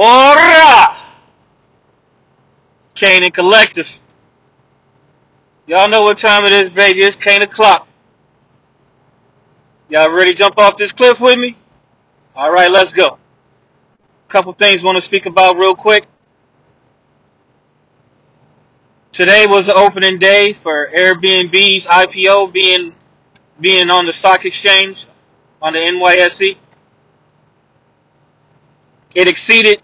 Ora! Canaan Collective. Y'all know what time it is, baby. It's Kane o'clock. Y'all ready to jump off this cliff with me? All right, let's go. Couple things want to speak about real quick. Today was the opening day for Airbnb's IPO being being on the stock exchange on the NYSE. It exceeded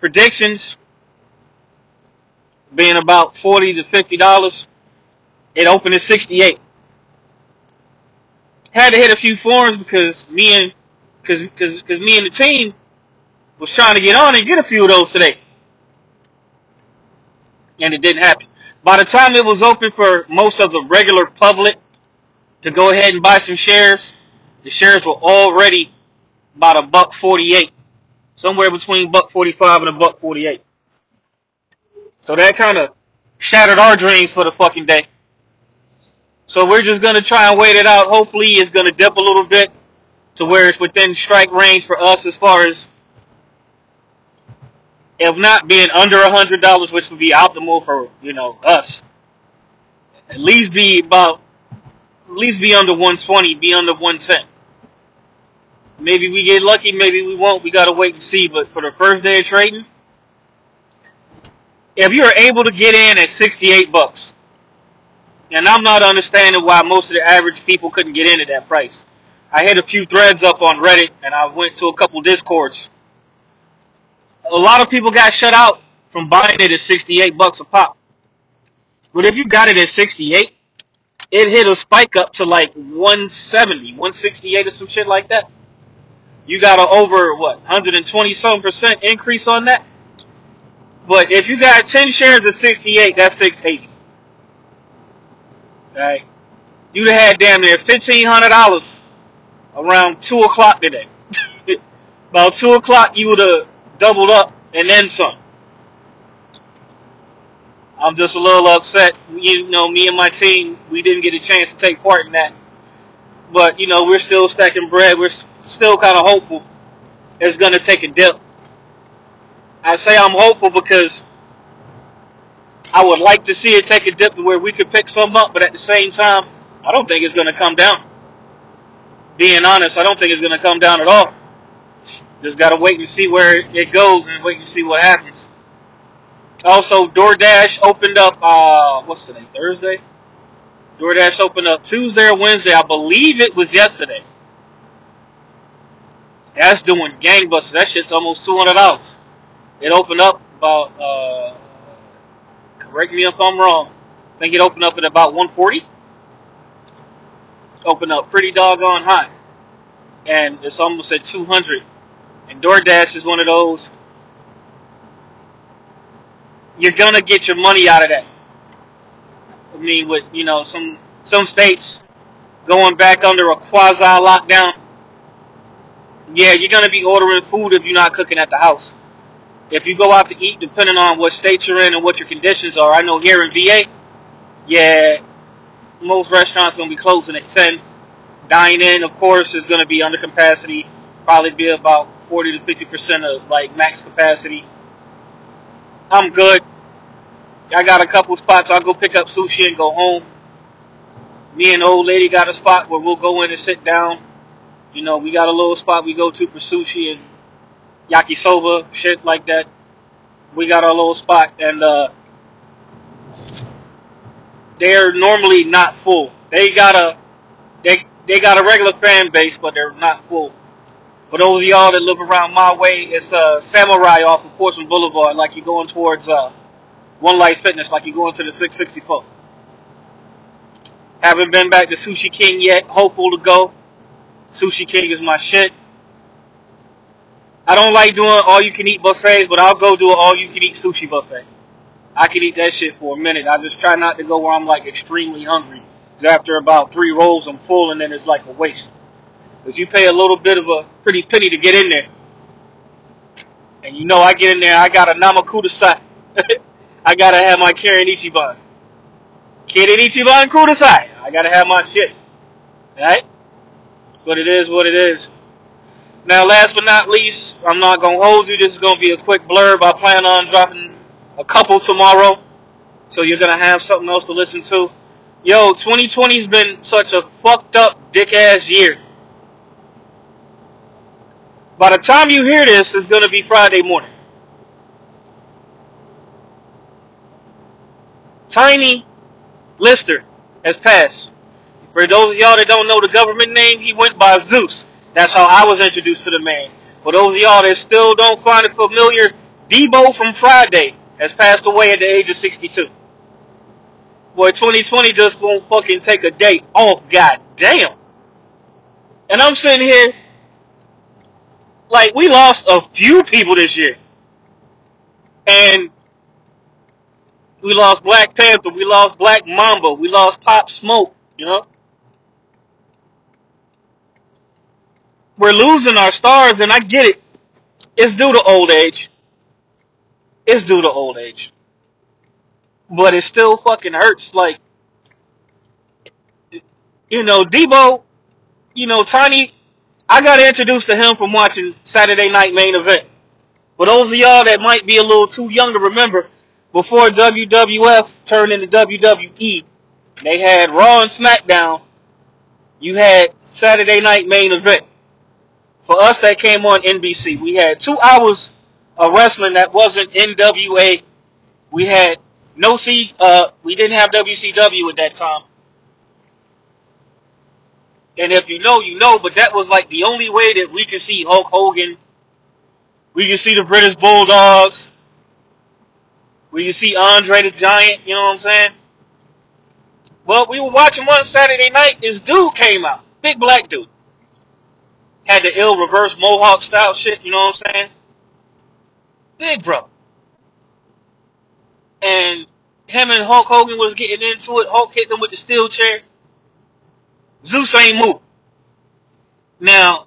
predictions, being about forty to fifty dollars. It opened at sixty eight. Had to hit a few forums because me and because because because me and the team was trying to get on and get a few of those today, and it didn't happen. By the time it was open for most of the regular public to go ahead and buy some shares, the shares were already about a buck forty eight, somewhere between buck forty five and a buck forty eight. So that kind of shattered our dreams for the fucking day. So we're just gonna try and wait it out. Hopefully, it's gonna dip a little bit to where it's within strike range for us as far as if not being under a hundred dollars, which would be optimal for you know us. At least be about at least be under 120, be under 110. Maybe we get lucky, maybe we won't. We gotta wait and see. But for the first day of trading, if you are able to get in at 68 bucks, and I'm not understanding why most of the average people couldn't get in at that price. I hit a few threads up on Reddit, and I went to a couple discords. A lot of people got shut out from buying it at 68 bucks a pop. But if you got it at 68, it hit a spike up to like 170, 168 or some shit like that. You got a over, what, 120 some percent increase on that? But if you got 10 shares of 68, that's 680. Right? You'd have had damn near $1,500 around 2 o'clock today. About 2 o'clock, you would have doubled up and then some. I'm just a little upset. You know, me and my team, we didn't get a chance to take part in that. But, you know, we're still stacking bread. We're still kind of hopeful it's going to take a dip. I say I'm hopeful because I would like to see it take a dip to where we could pick some up, but at the same time, I don't think it's going to come down. Being honest, I don't think it's going to come down at all. Just got to wait and see where it goes and wait and see what happens. Also, DoorDash opened up, uh, what's today, Thursday? DoorDash opened up Tuesday or Wednesday. I believe it was yesterday. That's doing gangbusters. That shit's almost $200. It opened up about, uh, correct me if I'm wrong. I think it opened up at about 140. Opened up pretty doggone high. And it's almost at 200. And DoorDash is one of those you're gonna get your money out of that. Mean, with you know some some states going back under a quasi lockdown, yeah, you're gonna be ordering food if you're not cooking at the house. If you go out to eat, depending on what state you're in and what your conditions are, I know here in VA, yeah, most restaurants gonna be closing at ten. Dine in, of course, is gonna be under capacity. Probably be about forty to fifty percent of like max capacity. I'm good. I got a couple spots. I'll go pick up sushi and go home. Me and the old lady got a spot where we'll go in and sit down. You know, we got a little spot we go to for sushi and yakisoba, shit like that. We got our little spot and, uh, they're normally not full. They got a, they, they got a regular fan base, but they're not full. For those of y'all that live around my way, it's, uh, Samurai off of Portsmouth Boulevard, like you're going towards, uh, one Life Fitness like you go into the 664. Haven't been back to Sushi King yet. Hopeful to go. Sushi King is my shit. I don't like doing all you can eat buffets, but I'll go do an all you can eat sushi buffet. I can eat that shit for a minute. I just try not to go where I'm like extremely hungry. Cause after about three rolls, I'm full and then it's like a waste. Cause you pay a little bit of a pretty penny to get in there. And you know I get in there, I got a Namakudasai. I gotta have my Kirin Ichiban. Kirin Ichiban Kudasai. I gotta have my shit. Right? But it is what it is. Now, last but not least, I'm not gonna hold you. This is gonna be a quick blurb. I plan on dropping a couple tomorrow, so you're gonna have something else to listen to. Yo, 2020's been such a fucked up dick ass year. By the time you hear this, it's gonna be Friday morning. Tiny Lister has passed. For those of y'all that don't know the government name, he went by Zeus. That's how I was introduced to the man. For those of y'all that still don't find it familiar, Debo from Friday has passed away at the age of 62. Boy, 2020 just won't fucking take a day off. God damn. And I'm sitting here like we lost a few people this year. And we lost Black Panther, we lost Black Mamba, we lost Pop Smoke, you know? We're losing our stars and I get it. It's due to old age. It's due to old age. But it still fucking hurts. Like, you know, Debo, you know, Tiny, I got introduced to him from watching Saturday Night Main Event. For those of y'all that might be a little too young to remember, before WWF turned into WWE, they had Raw and SmackDown. You had Saturday Night Main Event. For us, that came on NBC. We had two hours of wrestling that wasn't NWA. We had no C, uh, we didn't have WCW at that time. And if you know, you know, but that was like the only way that we could see Hulk Hogan. We could see the British Bulldogs. We you see Andre the Giant, you know what I'm saying? Well, we were watching one Saturday night, this dude came out. Big black dude. Had the ill reverse mohawk style shit, you know what I'm saying? Big brother. And him and Hulk Hogan was getting into it. Hulk hit him with the steel chair. Zeus ain't moved. Now,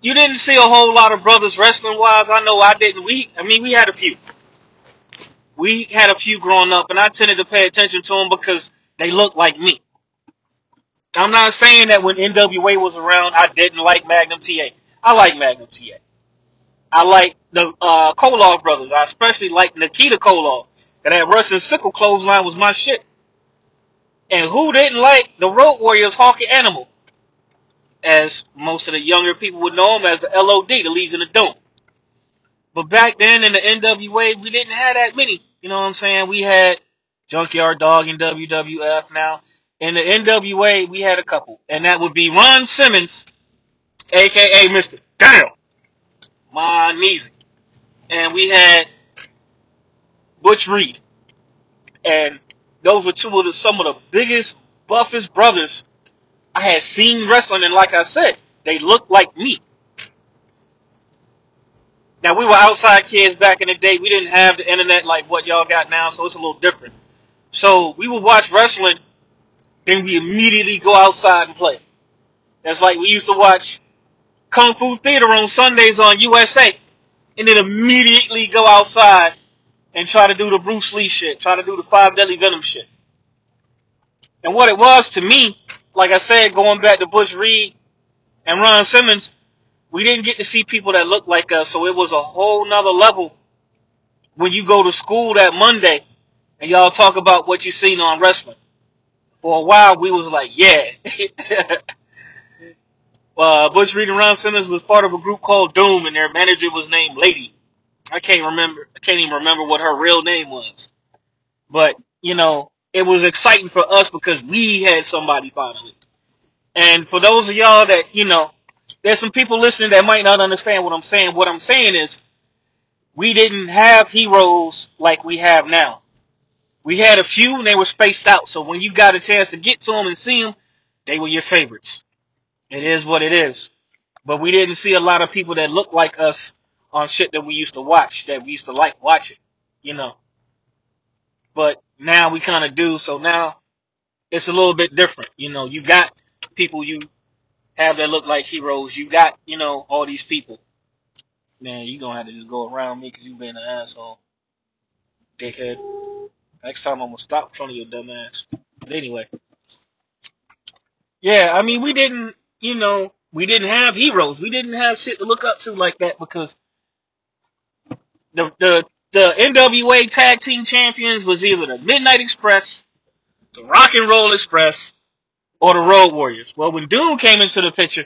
you didn't see a whole lot of brothers wrestling wise. I know I didn't. We, I mean, we had a few. We had a few growing up, and I tended to pay attention to them because they looked like me. I'm not saying that when NWA was around, I didn't like Magnum TA. I like Magnum TA. I like the uh, Koloff brothers. I especially like Nikita Koloff. And that Russian sickle clothesline was my shit. And who didn't like the Road Warriors Hawk and Animal? As most of the younger people would know him as the LOD, the Legion of Doom. But back then in the NWA, we didn't have that many. You know what I'm saying? We had Junkyard Dog in WWF now. In the NWA, we had a couple. And that would be Ron Simmons, aka Mr. Damn! My knees. And we had Butch Reed. And those were two of the, some of the biggest, buffest brothers I had seen wrestling. And like I said, they looked like me. Now we were outside kids back in the day. We didn't have the internet like what y'all got now, so it's a little different. So we would watch wrestling, then we immediately go outside and play. That's like we used to watch Kung Fu Theater on Sundays on USA, and then immediately go outside and try to do the Bruce Lee shit, try to do the Five Deadly Venom shit. And what it was to me, like I said, going back to Butch Reed and Ron Simmons, we didn't get to see people that looked like us, so it was a whole nother level when you go to school that Monday and y'all talk about what you seen on wrestling. For a while, we was like, yeah. uh, Butch Reed and Ron Simmons was part of a group called Doom, and their manager was named Lady. I can't remember. I can't even remember what her real name was. But you know, it was exciting for us because we had somebody finally. And for those of y'all that you know, there's some people listening that might not understand what I'm saying. What I'm saying is, we didn't have heroes like we have now. We had a few and they were spaced out. So when you got a chance to get to them and see them, they were your favorites. It is what it is. But we didn't see a lot of people that looked like us on shit that we used to watch, that we used to like watching, you know. But now we kind of do. So now it's a little bit different. You know, you got people you have that look like heroes. You got, you know, all these people. Man, you gonna have to just go around me because you been an asshole. Dickhead. Next time I'm gonna stop in front of your dumb ass. But anyway. Yeah, I mean, we didn't, you know, We didn't have heroes. We didn't have shit to look up to like that because the the the NWA Tag Team Champions was either the Midnight Express, the Rock and Roll Express, or the Road Warriors. Well, when Doom came into the picture,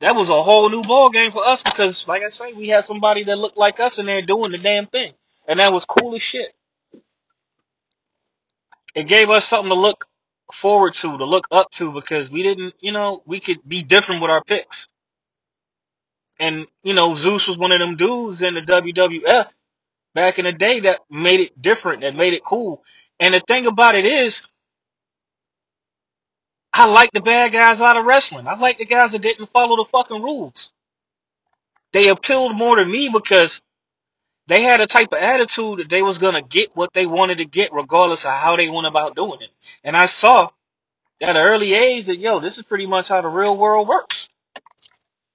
that was a whole new ball game for us because, like I say, we had somebody that looked like us in there doing the damn thing, and that was cool as shit. It gave us something to look forward to, to look up to, because we didn't, you know, we could be different with our picks. And you know, Zeus was one of them dudes in the WWF back in the day that made it different, that made it cool. And the thing about it is, I like the bad guys out of wrestling. I like the guys that didn't follow the fucking rules. They appealed more to me because they had a type of attitude that they was gonna get what they wanted to get regardless of how they went about doing it. And I saw at an early age that yo, this is pretty much how the real world works.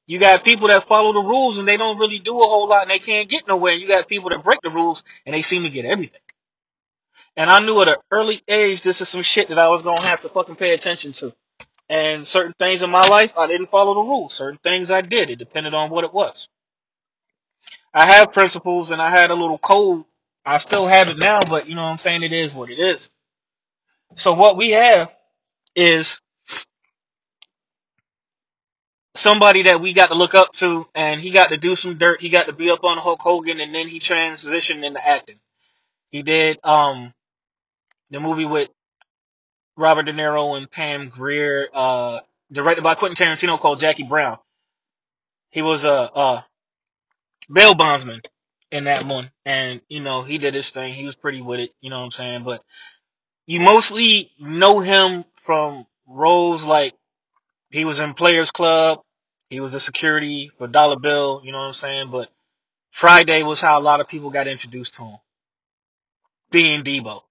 You got people that follow the rules and they don't really do a whole lot and they can't get nowhere. You got people that break the rules and they seem to get everything. And I knew at an early age this is some shit that I was gonna have to fucking pay attention to. And certain things in my life I didn't follow the rules. Certain things I did. It depended on what it was. I have principles and I had a little code. I still have it now, but you know what I'm saying? It is what it is. So what we have is somebody that we got to look up to and he got to do some dirt. He got to be up on Hulk Hogan and then he transitioned into acting. He did, um, the movie with Robert De Niro and Pam Grier, uh, directed by Quentin Tarantino called Jackie Brown. He was a, a bail bondsman in that one. And, you know, he did his thing. He was pretty with it. You know what I'm saying? But you mostly know him from roles like he was in Players Club. He was a security for Dollar Bill. You know what I'm saying? But Friday was how a lot of people got introduced to him. Being Debo.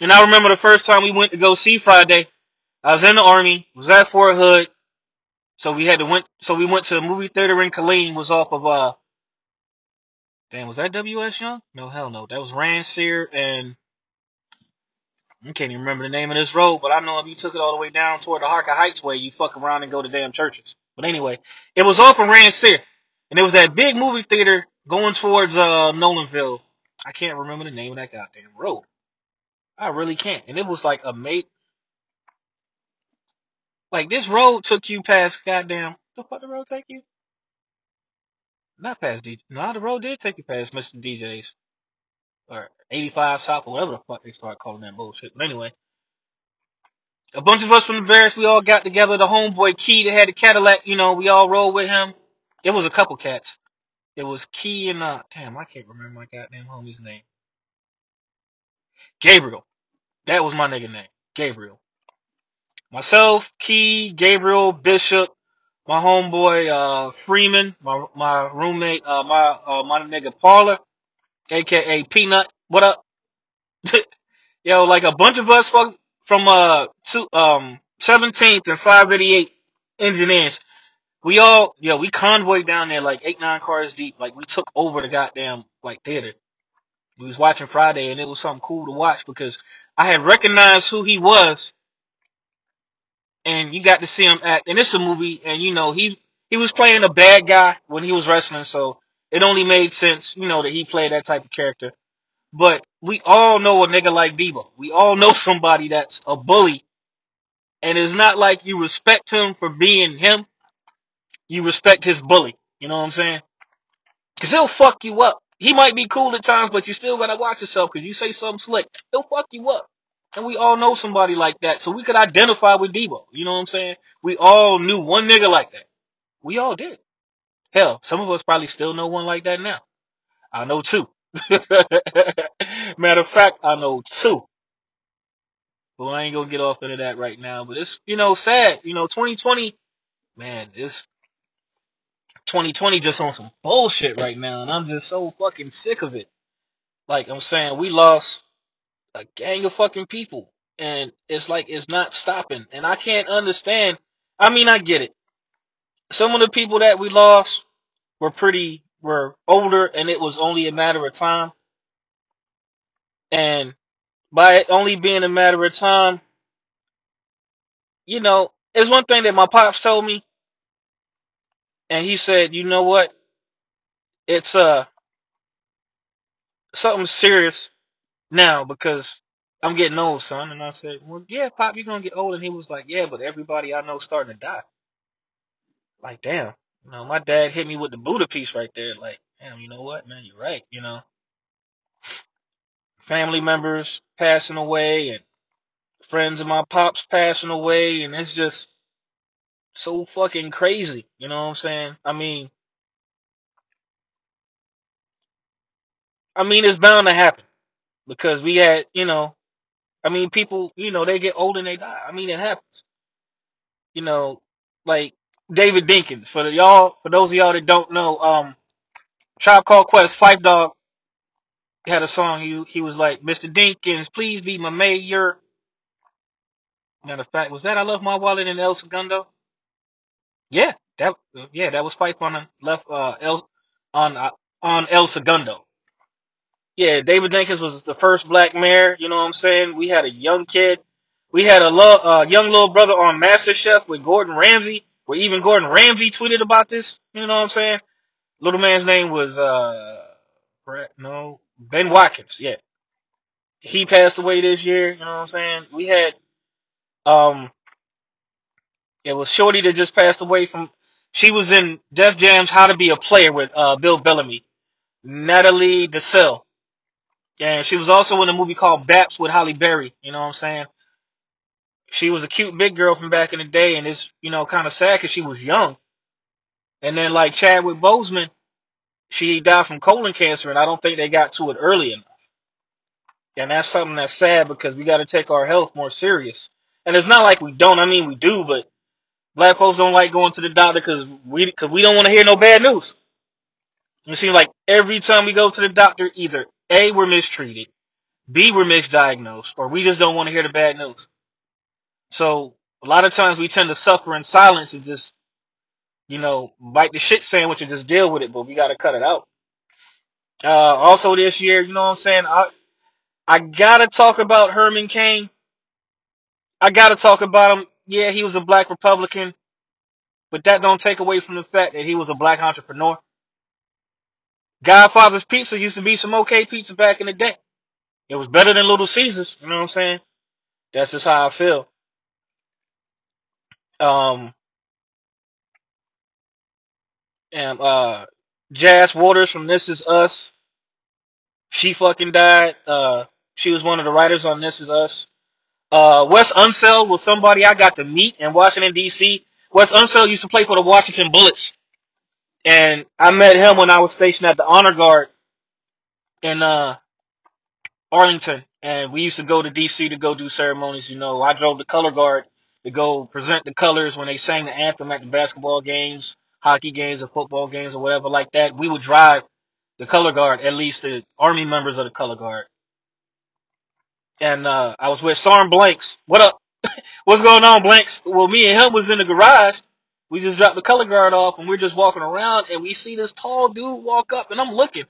And I remember the first time we went to go see Friday. I was in the army, was at Fort Hood, so we had to went. So we went to a movie theater in Killeen. Was off of uh, damn, was that W.S. Young? No, hell no. That was Rancier and I can't even remember the name of this road, but I know if you took it all the way down toward the Harker Heights way, you fuck around and go to damn churches. But anyway, it was off of Rancier, and it was that big movie theater going towards uh Nolanville. I can't remember the name of that goddamn road. I really can't. And it was like a mate. Like this road took you past goddamn. The fuck the road take you? Not past DJ. No, the road did take you past Mr. DJ's or 85 South or whatever the fuck they start calling that bullshit. But anyway, a bunch of us from the Barracks, we all got together. The homeboy Key that had the Cadillac, you know, we all rolled with him. It was a couple cats. It was Key and uh, damn, I can't remember my goddamn homie's name. Gabriel. That was my nigga name. Gabriel. Myself, Key, Gabriel, Bishop, my homeboy uh Freeman, my my roommate, uh my uh my nigga Parlor, aka Peanut. What up? Yo, like a bunch of us fuck from uh two um seventeenth and five eighty eight engineers. We all yo, we convoyed down there like eight, nine cars deep. Like we took over the goddamn like theater. We was watching Friday and it was something cool to watch because I had recognized who he was and you got to see him act. And it's a movie, and you know he he was playing a bad guy when he was wrestling, so it only made sense, you know, that he played that type of character. But we all know a nigga like Debo. We all know somebody that's a bully, and it's not like you respect him for being him. You respect his bully. You know what I'm saying? Cause he'll fuck you up. He might be cool at times, but you still gotta watch yourself. Cause you say something slick, he'll fuck you up. And we all know somebody like that, so we could identify with Debo. You know what I'm saying? We all knew one nigga like that. We all did. Hell, some of us probably still know one like that now. I know two. Matter of fact, I know two. But I ain't gonna get off into that right now. But it's, you know, sad. You know, 2020, man, it's 2020 just on some bullshit right now. And I'm just so fucking sick of it. Like I'm saying, we lost a gang of fucking people. And it's like, it's not stopping. And I can't understand. I mean, I get it. Some of the people that we lost were pretty, were older and it was only a matter of time. And by it only being a matter of time, you know, it's one thing that my pops told me. And he said, "You know what? It's uh something serious now because I'm getting old, son." And I said, "Well, yeah, Pop, you're gonna get old." And he was like, "Yeah, but everybody I know starting to die." Like, damn, you know, my dad hit me with the Buddha piece right there. Like, damn, you know what, man, you're right. You know, family members passing away and friends of my pops passing away, and it's just so fucking crazy. You know what I'm saying? I mean, I mean, it's bound to happen because we had, you know, I mean, people, you know, they get old and they die. I mean, it happens. You know, like David Dinkins. For the, y'all, for those of y'all that don't know, um, Tribe Called Quest, Phife Dawg had a song. He he was like, "Mr. Dinkins, please be my mayor." Matter of fact, was that "I Love My Wallet" in El Segundo? Yeah, that yeah, that was Phife on the left uh El on uh, on El Segundo. Yeah, David Dinkins was the first black mayor. You know what I'm saying? We had a young kid. We had a lo- uh, young little brother on MasterChef with Gordon Ramsay, where even Gordon Ramsay tweeted about this. You know what I'm saying? Little man's name was uh, Brett, no, Ben Watkins. Yeah, he passed away this year. You know what I'm saying? We had um, it was Shorty that just passed away from. She was in Def Jam's How to Be a Player with uh Bill Bellamy, Natalie Desselle. And she was also in a movie called Baps with Halle Berry. You know what I'm saying? She was a cute big girl from back in the day, and it's you know kind of sad because she was young. And then like Chadwick Boseman, she died from colon cancer, and I don't think they got to it early enough. And that's something that's sad because we got to take our health more serious. And it's not like we don't. I mean, we do, but black folks don't like going to the doctor because we because we don't want to hear no bad news. It seems like every time we go to the doctor, either A, we're mistreated, B, we're misdiagnosed, or we just don't want to hear the bad news. So a lot of times we tend to suffer in silence and just, you know, bite the shit sandwich and just deal with it, but we gotta cut it out. Uh, also this year, you know what I'm saying? I, I gotta talk about Herman Cain. I gotta talk about him. Yeah, he was a black Republican, but that don't take away from the fact that he was a black entrepreneur. Godfather's Pizza used to be some okay pizza back in the day. It was better than Little Caesars, you know what I'm saying? That's just how I feel. Um, and, uh, Jas Waters from This Is Us. She fucking died. Uh, she was one of the writers on This Is Us. Uh, Wes Unseld was somebody I got to meet in Washington D.C. Wes Unseld used to play for the Washington Bullets, and I met him when I was stationed at the Honor Guard in uh Arlington, and we used to go to D.C. to go do ceremonies. You know, I drove the color guard to go present the colors when they sang the anthem at the basketball games, hockey games, or football games, or whatever like that. We would drive the color guard, at least the army members of the color guard and uh, I was with Sarn Blanks. What up? What's going on, Blanks? Well, me and him was in the garage. We just dropped the color guard off, and we're just walking around, and we see this tall dude walk up, and I'm looking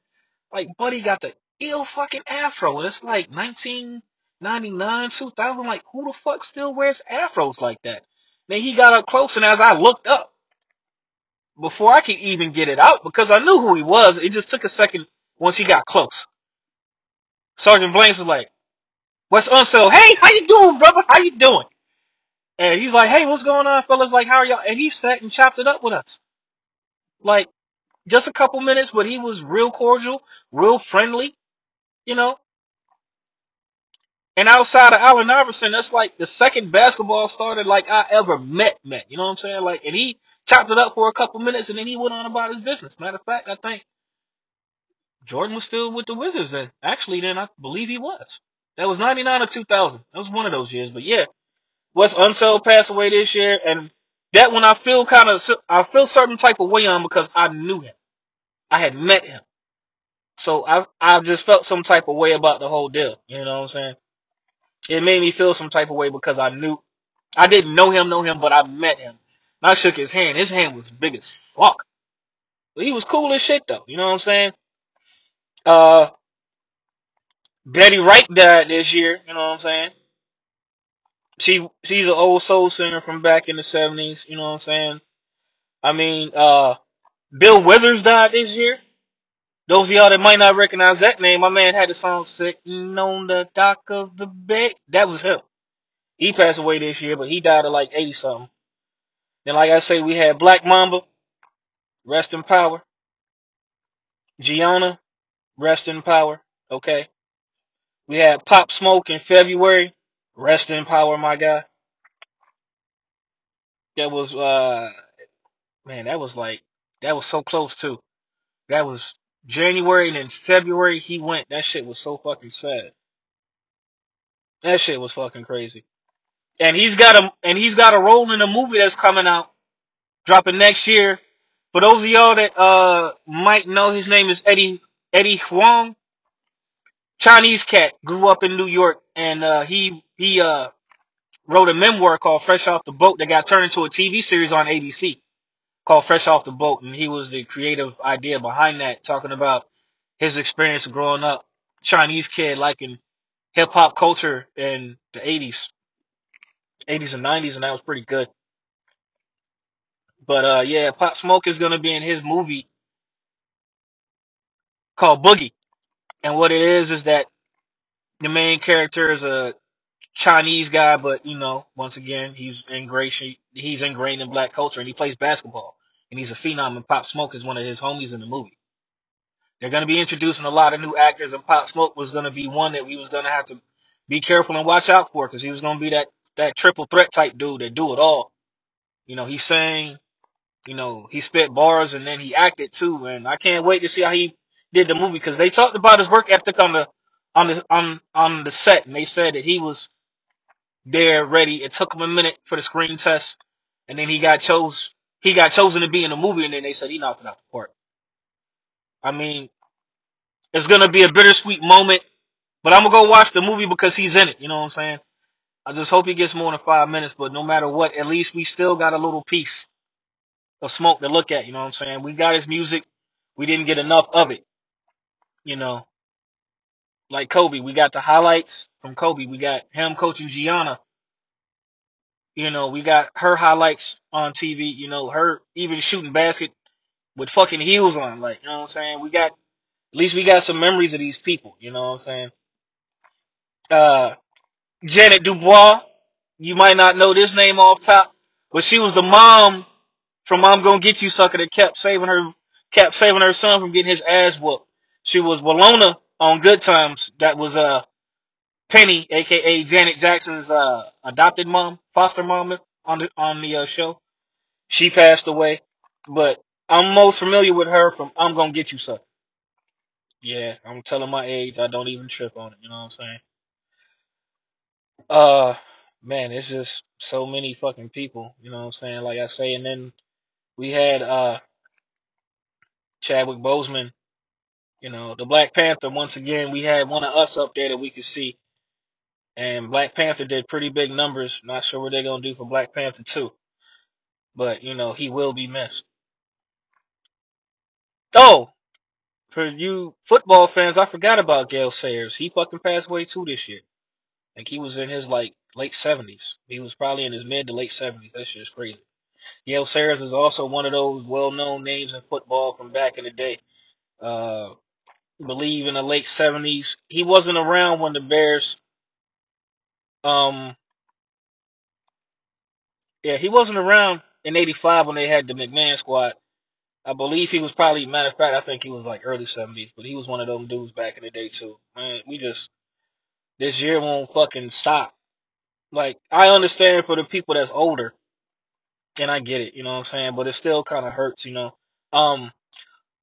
like, buddy got the ill fucking afro, and it's like 1999, 2000. Like, who the fuck still wears afros like that? Then he got up close, and as I looked up, before I could even get it out, because I knew who he was, it just took a second once he got close. Sergeant Blanks was like, "What's Unseld? Hey, how you doing, brother? How you doing?" And he's like, hey, what's going on, fellas? Like, how are y'all? And he sat and chopped it up with us. Like, just a couple minutes, but he was real cordial, real friendly, you know? And outside of Allen Iverson, that's like the second basketball starter like I ever met, met. You know what I'm saying? Like, and he chopped it up for a couple minutes and then he went on about his business. Matter of fact, I think Jordan was still with the Wizards then. Actually, then I believe he was. That was 99 or 2000. That was one of those years. But yeah, Wes Unseld passed away this year, and that one I feel kind of I feel certain type of way on because I knew him. I had met him, so I I just felt some type of way about the whole deal. You know what I'm saying? It made me feel some type of way because I knew I didn't know him, know him, but I met him. And I shook his hand. His hand was big as fuck. But he was cool as shit though. You know what I'm saying? Uh, Betty Wright died this year. You know what I'm saying? She she's an old soul singer from back in the '70s. You know what I'm saying? I mean, uh, Bill Withers died this year. Those of y'all that might not recognize that name, my man had the song "Sitting on the Dock of the Bay." That was him. He passed away this year, but he died at like eighty something. Then, like I say, we had Black Mamba, rest in power. Gianna, rest in power. Okay. We had Pop Smoke in February, rest in power, my guy. That was uh man, that was like that was so close too. That was January and then February he went. That shit was so fucking sad. That shit was fucking crazy. And he's got a and he's got a role in a movie that's coming out, dropping next year. For those of y'all that uh might know, his name is Eddie Eddie Huang, Chinese cat, grew up in New York, and uh he he uh wrote a memoir called Fresh Off the Boat that got turned into a TV series on ABC called Fresh Off the Boat, and he was the creative idea behind that, talking about his experience growing up, Chinese kid liking hip hop culture in the 80s, 80s and 90s, and that was pretty good. But uh, yeah, Pop Smoke is gonna be in his movie called Boogie, and what it is is that the main character is a Chinese guy, but you know, once again, he's ingrained he's ingrained in black culture, and he plays basketball, and he's a phenom. And Pop Smoke is one of his homies in the movie. They're going to be introducing a lot of new actors, and Pop Smoke was going to be one that we was going to have to be careful and watch out for because he was going to be that that triple threat type dude that do it all. You know, he sang, you know, he spit bars, and then he acted too. And I can't wait to see how he did the movie because they talked about his work ethic on the on the on on the set, and they said that he was there ready. It took him a minute for the screen test, and then he got chose he got chosen to be in the movie, and then they said he knocked it out the park. I mean, it's gonna be a bittersweet moment But I'm gonna go watch the movie because he's in it. You know what I'm saying? I just hope he gets more than five minutes. But no matter what, at least we still got a little piece of smoke to look at. You know what I'm saying? We got his music. We didn't get enough of it. You know, like Kobe, we got the highlights from Kobe. We got him coaching Gianna. You know, we got her highlights on TV. You know, her even shooting basket with fucking heels on. Like, you know what I'm saying? We got at least we got some memories of these people. You know what I'm saying? Uh, Ja'Net DuBois. You might not know this name off top, but she was the mom from "I'm Gonna Get You" sucker that kept saving her, kept saving her son from getting his ass whooped. She was Willona on Good Times. That was uh Penny, aka Janet Jackson's uh adopted mom, foster mom on the on the uh, show. She passed away, but I'm most familiar with her from "I'm Gonna Get You" sucker. Yeah, I'm telling my age. I don't even trip on it. You know what I'm saying? Uh, man, it's just so many fucking people. You know what I'm saying? Like I say, and then we had uh Chadwick Boseman. You know, the Black Panther. Once again, we had one of us up there that we could see, and Black Panther did pretty big numbers. Not sure what they're gonna do for Black Panther two, but you know he will be missed. Oh, for you football fans, I forgot about Gale Sayers. He fucking passed away too this year. Like he was in his like late seventies. He was probably in his mid to late seventies. That shit is crazy. Gale Sayers is also one of those well-known names in football from back in the day. Uh, believe in the late seventies. He wasn't around when the Bears. Um, yeah, he wasn't around in '85 when they had the McMahon squad. I believe he was probably. Matter of fact, I think he was like early '70s, but he was one of them dudes back in the day too. Man, we just this year won't fucking stop. Like I understand for the people that's older, and I get it, you know what I'm saying, but it still kind of hurts, you know. Um,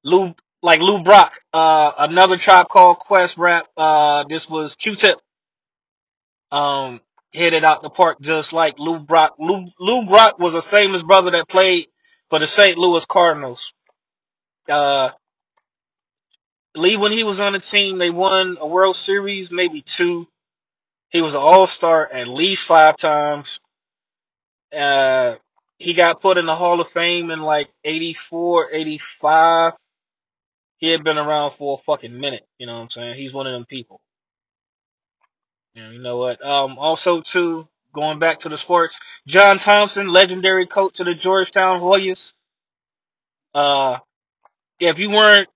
Lou, like Lou Brock, uh, another Tribe Called Quest rap. Uh, this was Q-Tip. Um, hit it out the park just like Lou Brock. Lou, Lou Brock was a famous brother that played for the St. Louis Cardinals. Uh, Lee, when he was on the team, they won a World Series, maybe two. He was an All-Star at least five times. Uh, he got put in the Hall of Fame in like 84, 85 he had been around for a fucking minute. You know what I'm saying? He's one of them people. And you know what? Um, also too, going back to the sports, John Thompson, legendary coach of the Georgetown Hoyas. Uh, if you weren't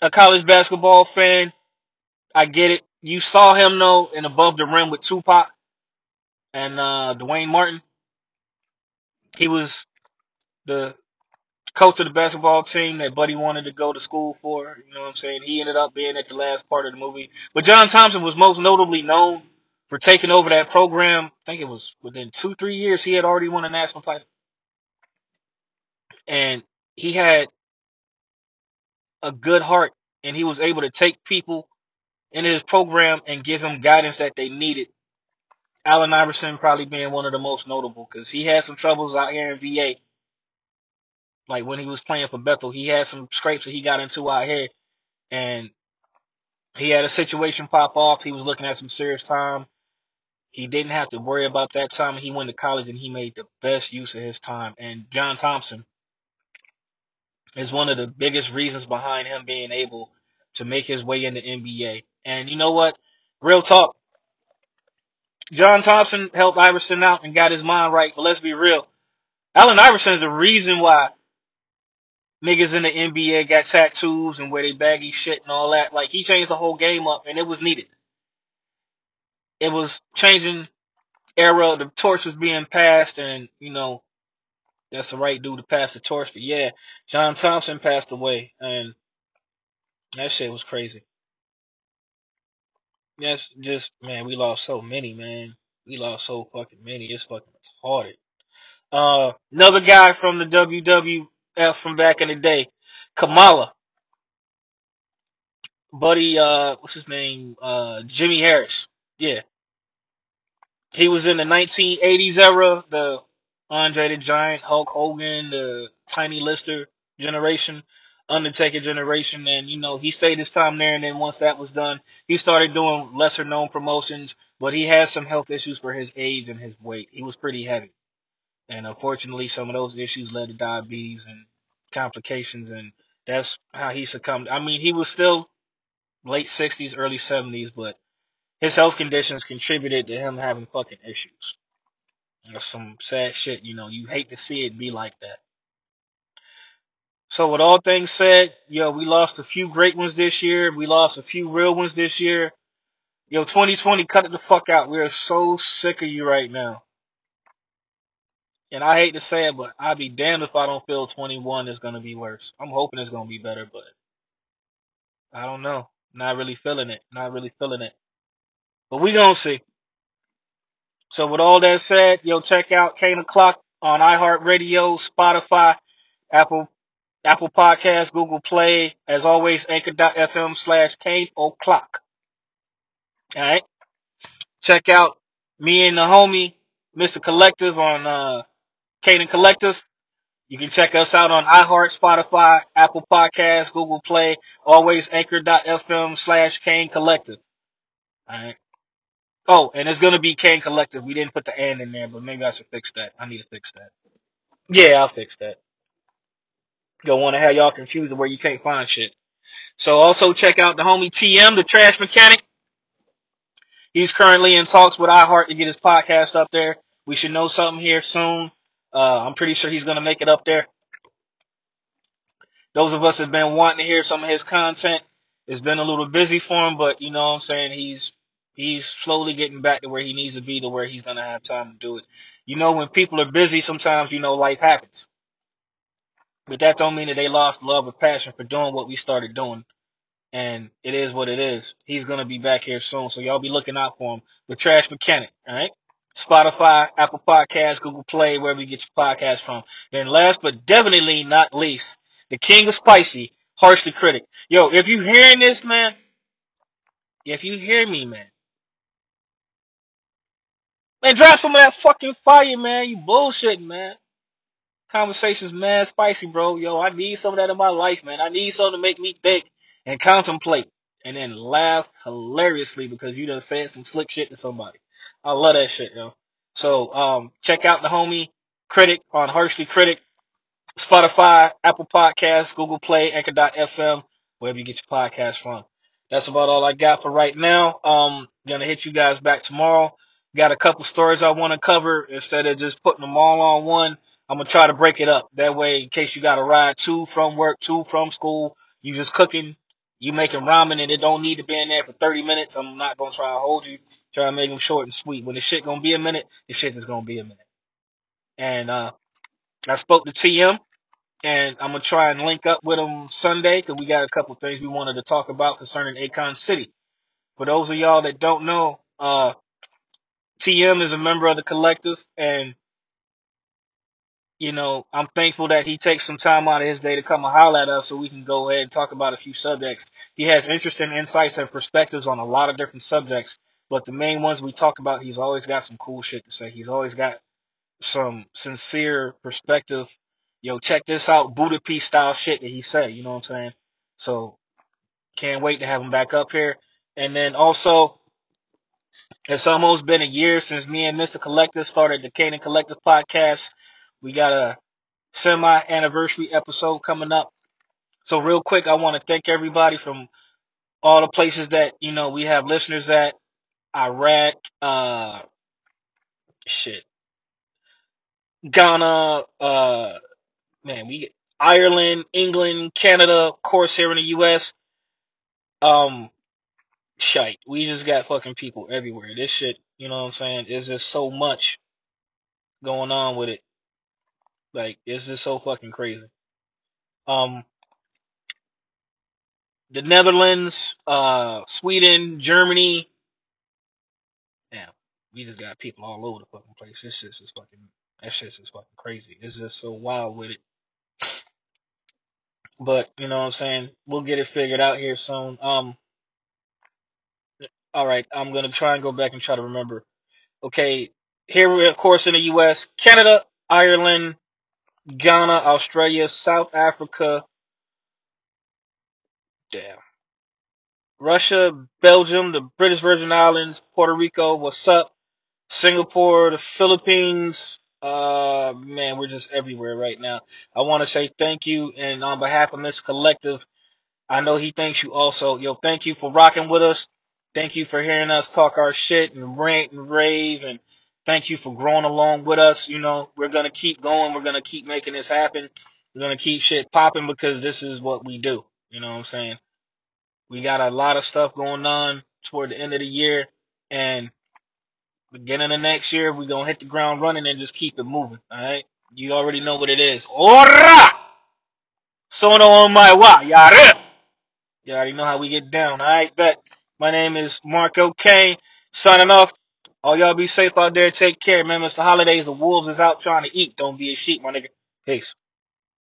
a college basketball fan, I get it. You saw him though in Above the Rim with Tupac and uh, Duane Martin. He was the coach of the basketball team that Buddy wanted to go to school for. You know what I'm saying? He ended up being at the last part of the movie. But John Thompson was most notably known for taking over that program. I think it was within two, three years he had already won a national title. And he had a good heart and he was able to take people into his program and give them guidance that they needed. Allen Iverson probably being one of the most notable because he had some troubles out here in VA. Like when he was playing for Bethel, he had some scrapes that he got into out here and he had a situation pop off. He was looking at some serious time. He didn't have to worry about that time. He went to college and he made the best use of his time. And John Thompson is one of the biggest reasons behind him being able to make his way in the NBA. And you know what? Real talk. John Thompson helped Iverson out and got his mind right. But let's be real. Allen Iverson is the reason why niggas in the NBA got tattoos and wear they baggy shit and all that. Like he changed the whole game up and it was needed. It was changing era. The torch was being passed and, you know, that's the right dude to pass the torch. But yeah, John Thompson passed away and that shit was crazy. That's just man, we lost so many, man. We lost so fucking many. It's fucking retarded. Uh, another guy from the WWF from back in the day, Kamala, buddy. Uh, what's his name? Uh, Jimmy Harris. Yeah, he was in the 1980s era, the Andre the Giant, Hulk Hogan, the Tiny Lister generation. Undertaker generation, and you know he stayed his time there. And then once that was done, he started doing lesser known promotions. But he had some health issues for his age and his weight. He was pretty heavy, and unfortunately, some of those issues led to diabetes and complications, and that's how he succumbed. I mean, he was still late sixties, early seventies, but his health conditions contributed to him having fucking issues. That's some sad shit, you know. You hate to see it be like that. So with all things said, yo, we lost a few great ones this year. We lost a few real ones this year. Yo, 2020, cut it the fuck out. We are so sick of you right now. And I hate to say it, but I'd be damned if I don't feel 21 is going to be worse. I'm hoping it's going to be better, but I don't know. Not really feeling it. Not really feeling it. But we going to see. So with all that said, yo, check out Kane O'Clock on iHeartRadio, Spotify, Apple Apple Podcasts, Google Play, as always, anchor.fm slash Kane O'Clock. Alright? Check out me and the homie, Mr. Collective on, uh, Caden Collective. You can check us out on iHeart, Spotify, Apple Podcasts, Google Play, always anchor.fm slash Kane Collective. Alright? Oh, and it's gonna be Kane Collective. We didn't put the and in there, but maybe I should fix that. I need to fix that. Yeah, I'll fix that. Don't want to have y'all confused where you can't find shit. So also check out the homie TM, the trash mechanic. He's currently in talks with iHeart to get his podcast up there. We should know something here soon. Uh, I'm pretty sure he's going to make it up there. Those of us have been wanting to hear some of his content. It's been a little busy for him, but you know what I'm saying? He's, he's slowly getting back to where he needs to be to where he's going to have time to do it. You know, when people are busy, sometimes, you know, life happens. But that don't mean that they lost love or passion for doing what we started doing. And it is what it is. He's gonna be back here soon, so y'all be looking out for him. The Trash Mechanic, alright? Spotify, Apple Podcasts, Google Play, wherever you get your podcast from. Then last but definitely not least, the King of Spicy, Harshly Critic. Yo, if you hearing this, man, if you hear me, man, man, drop some of that fucking fire, man. You bullshitting, man. Conversations mad spicy, bro. Yo, I need some of that in my life, man. I need something to make me think and contemplate and then laugh hilariously because you done said some slick shit to somebody. I love that shit, yo. So, um, check out the homie Critic on Harshly Critic, Spotify, Apple Podcasts, Google Play, Anchor.fm, wherever you get your podcast from. That's about all I got for right now. Um, gonna hit you guys back tomorrow. Got a couple stories I want to cover instead of just putting them all on one. I'm gonna try to break it up. That way, in case you got to ride to from work, to from school, you just cooking, you making ramen and it don't need to be in there for 30 minutes, I'm not gonna try to hold you. Try to make them short and sweet. When the shit gonna be a minute, the shit is gonna be a minute. And, uh, I spoke to TM and I'm gonna try and link up with him Sunday because we got a couple things we wanted to talk about concerning Akon City. For those of y'all that don't know, uh, TM is a member of the collective and you know, I'm thankful that he takes some time out of his day to come and holler at us so we can go ahead and talk about a few subjects. He has interesting insights and perspectives on a lot of different subjects, but the main ones we talk about, he's always got some cool shit to say. He's always got some sincere perspective. Yo, check this out, Buddha Peace style shit that he said, you know what I'm saying? So can't wait to have him back up here. And then also, it's almost been a year since me and Mr. Collective started the Canaan Collective podcast. We got a semi anniversary episode coming up. So real quick, I want to thank everybody from all the places that, you know, we have listeners at Iraq, uh, shit, Ghana, uh, man, we, Ireland, England, Canada, of course here in the U.S. Um, shite. We just got fucking people everywhere. This shit, you know what I'm saying? There's just so much going on with it. Like, it's just so fucking crazy. Um, the Netherlands, uh, Sweden, Germany. Damn, we just got people all over the fucking place. This shit is fucking, that shit is fucking crazy. It's just so wild with it. But, you know what I'm saying? We'll get it figured out here soon. Um, alright, I'm gonna try and go back and try to remember. Okay, here we, of course, in the US, Canada, Ireland, Ghana, Australia, South Africa, damn. Russia, Belgium, the British Virgin Islands, Puerto Rico, what's up? Singapore, the Philippines, uh, man, we're just everywhere right now. I want to say thank you, and on behalf of this collective, I know he thanks you also. Yo, thank you for rocking with us. Thank you for hearing us talk our shit and rant and rave, and thank you for growing along with us. You know, we're gonna keep going. We're gonna keep making this happen. We're gonna keep shit popping because this is what we do. You know what I'm saying? We got a lot of stuff going on toward the end of the year, and beginning of next year, we're gonna hit the ground running and just keep it moving. All right? You already know what it is. Ora! Sono on my wa, yare! You already know how we get down. All right, bet. My name is Marco Kane. Signing off. All y'all be safe out there. Take care, man. It's the holidays. The wolves is out trying to eat. Don't be a sheep, my nigga. Peace.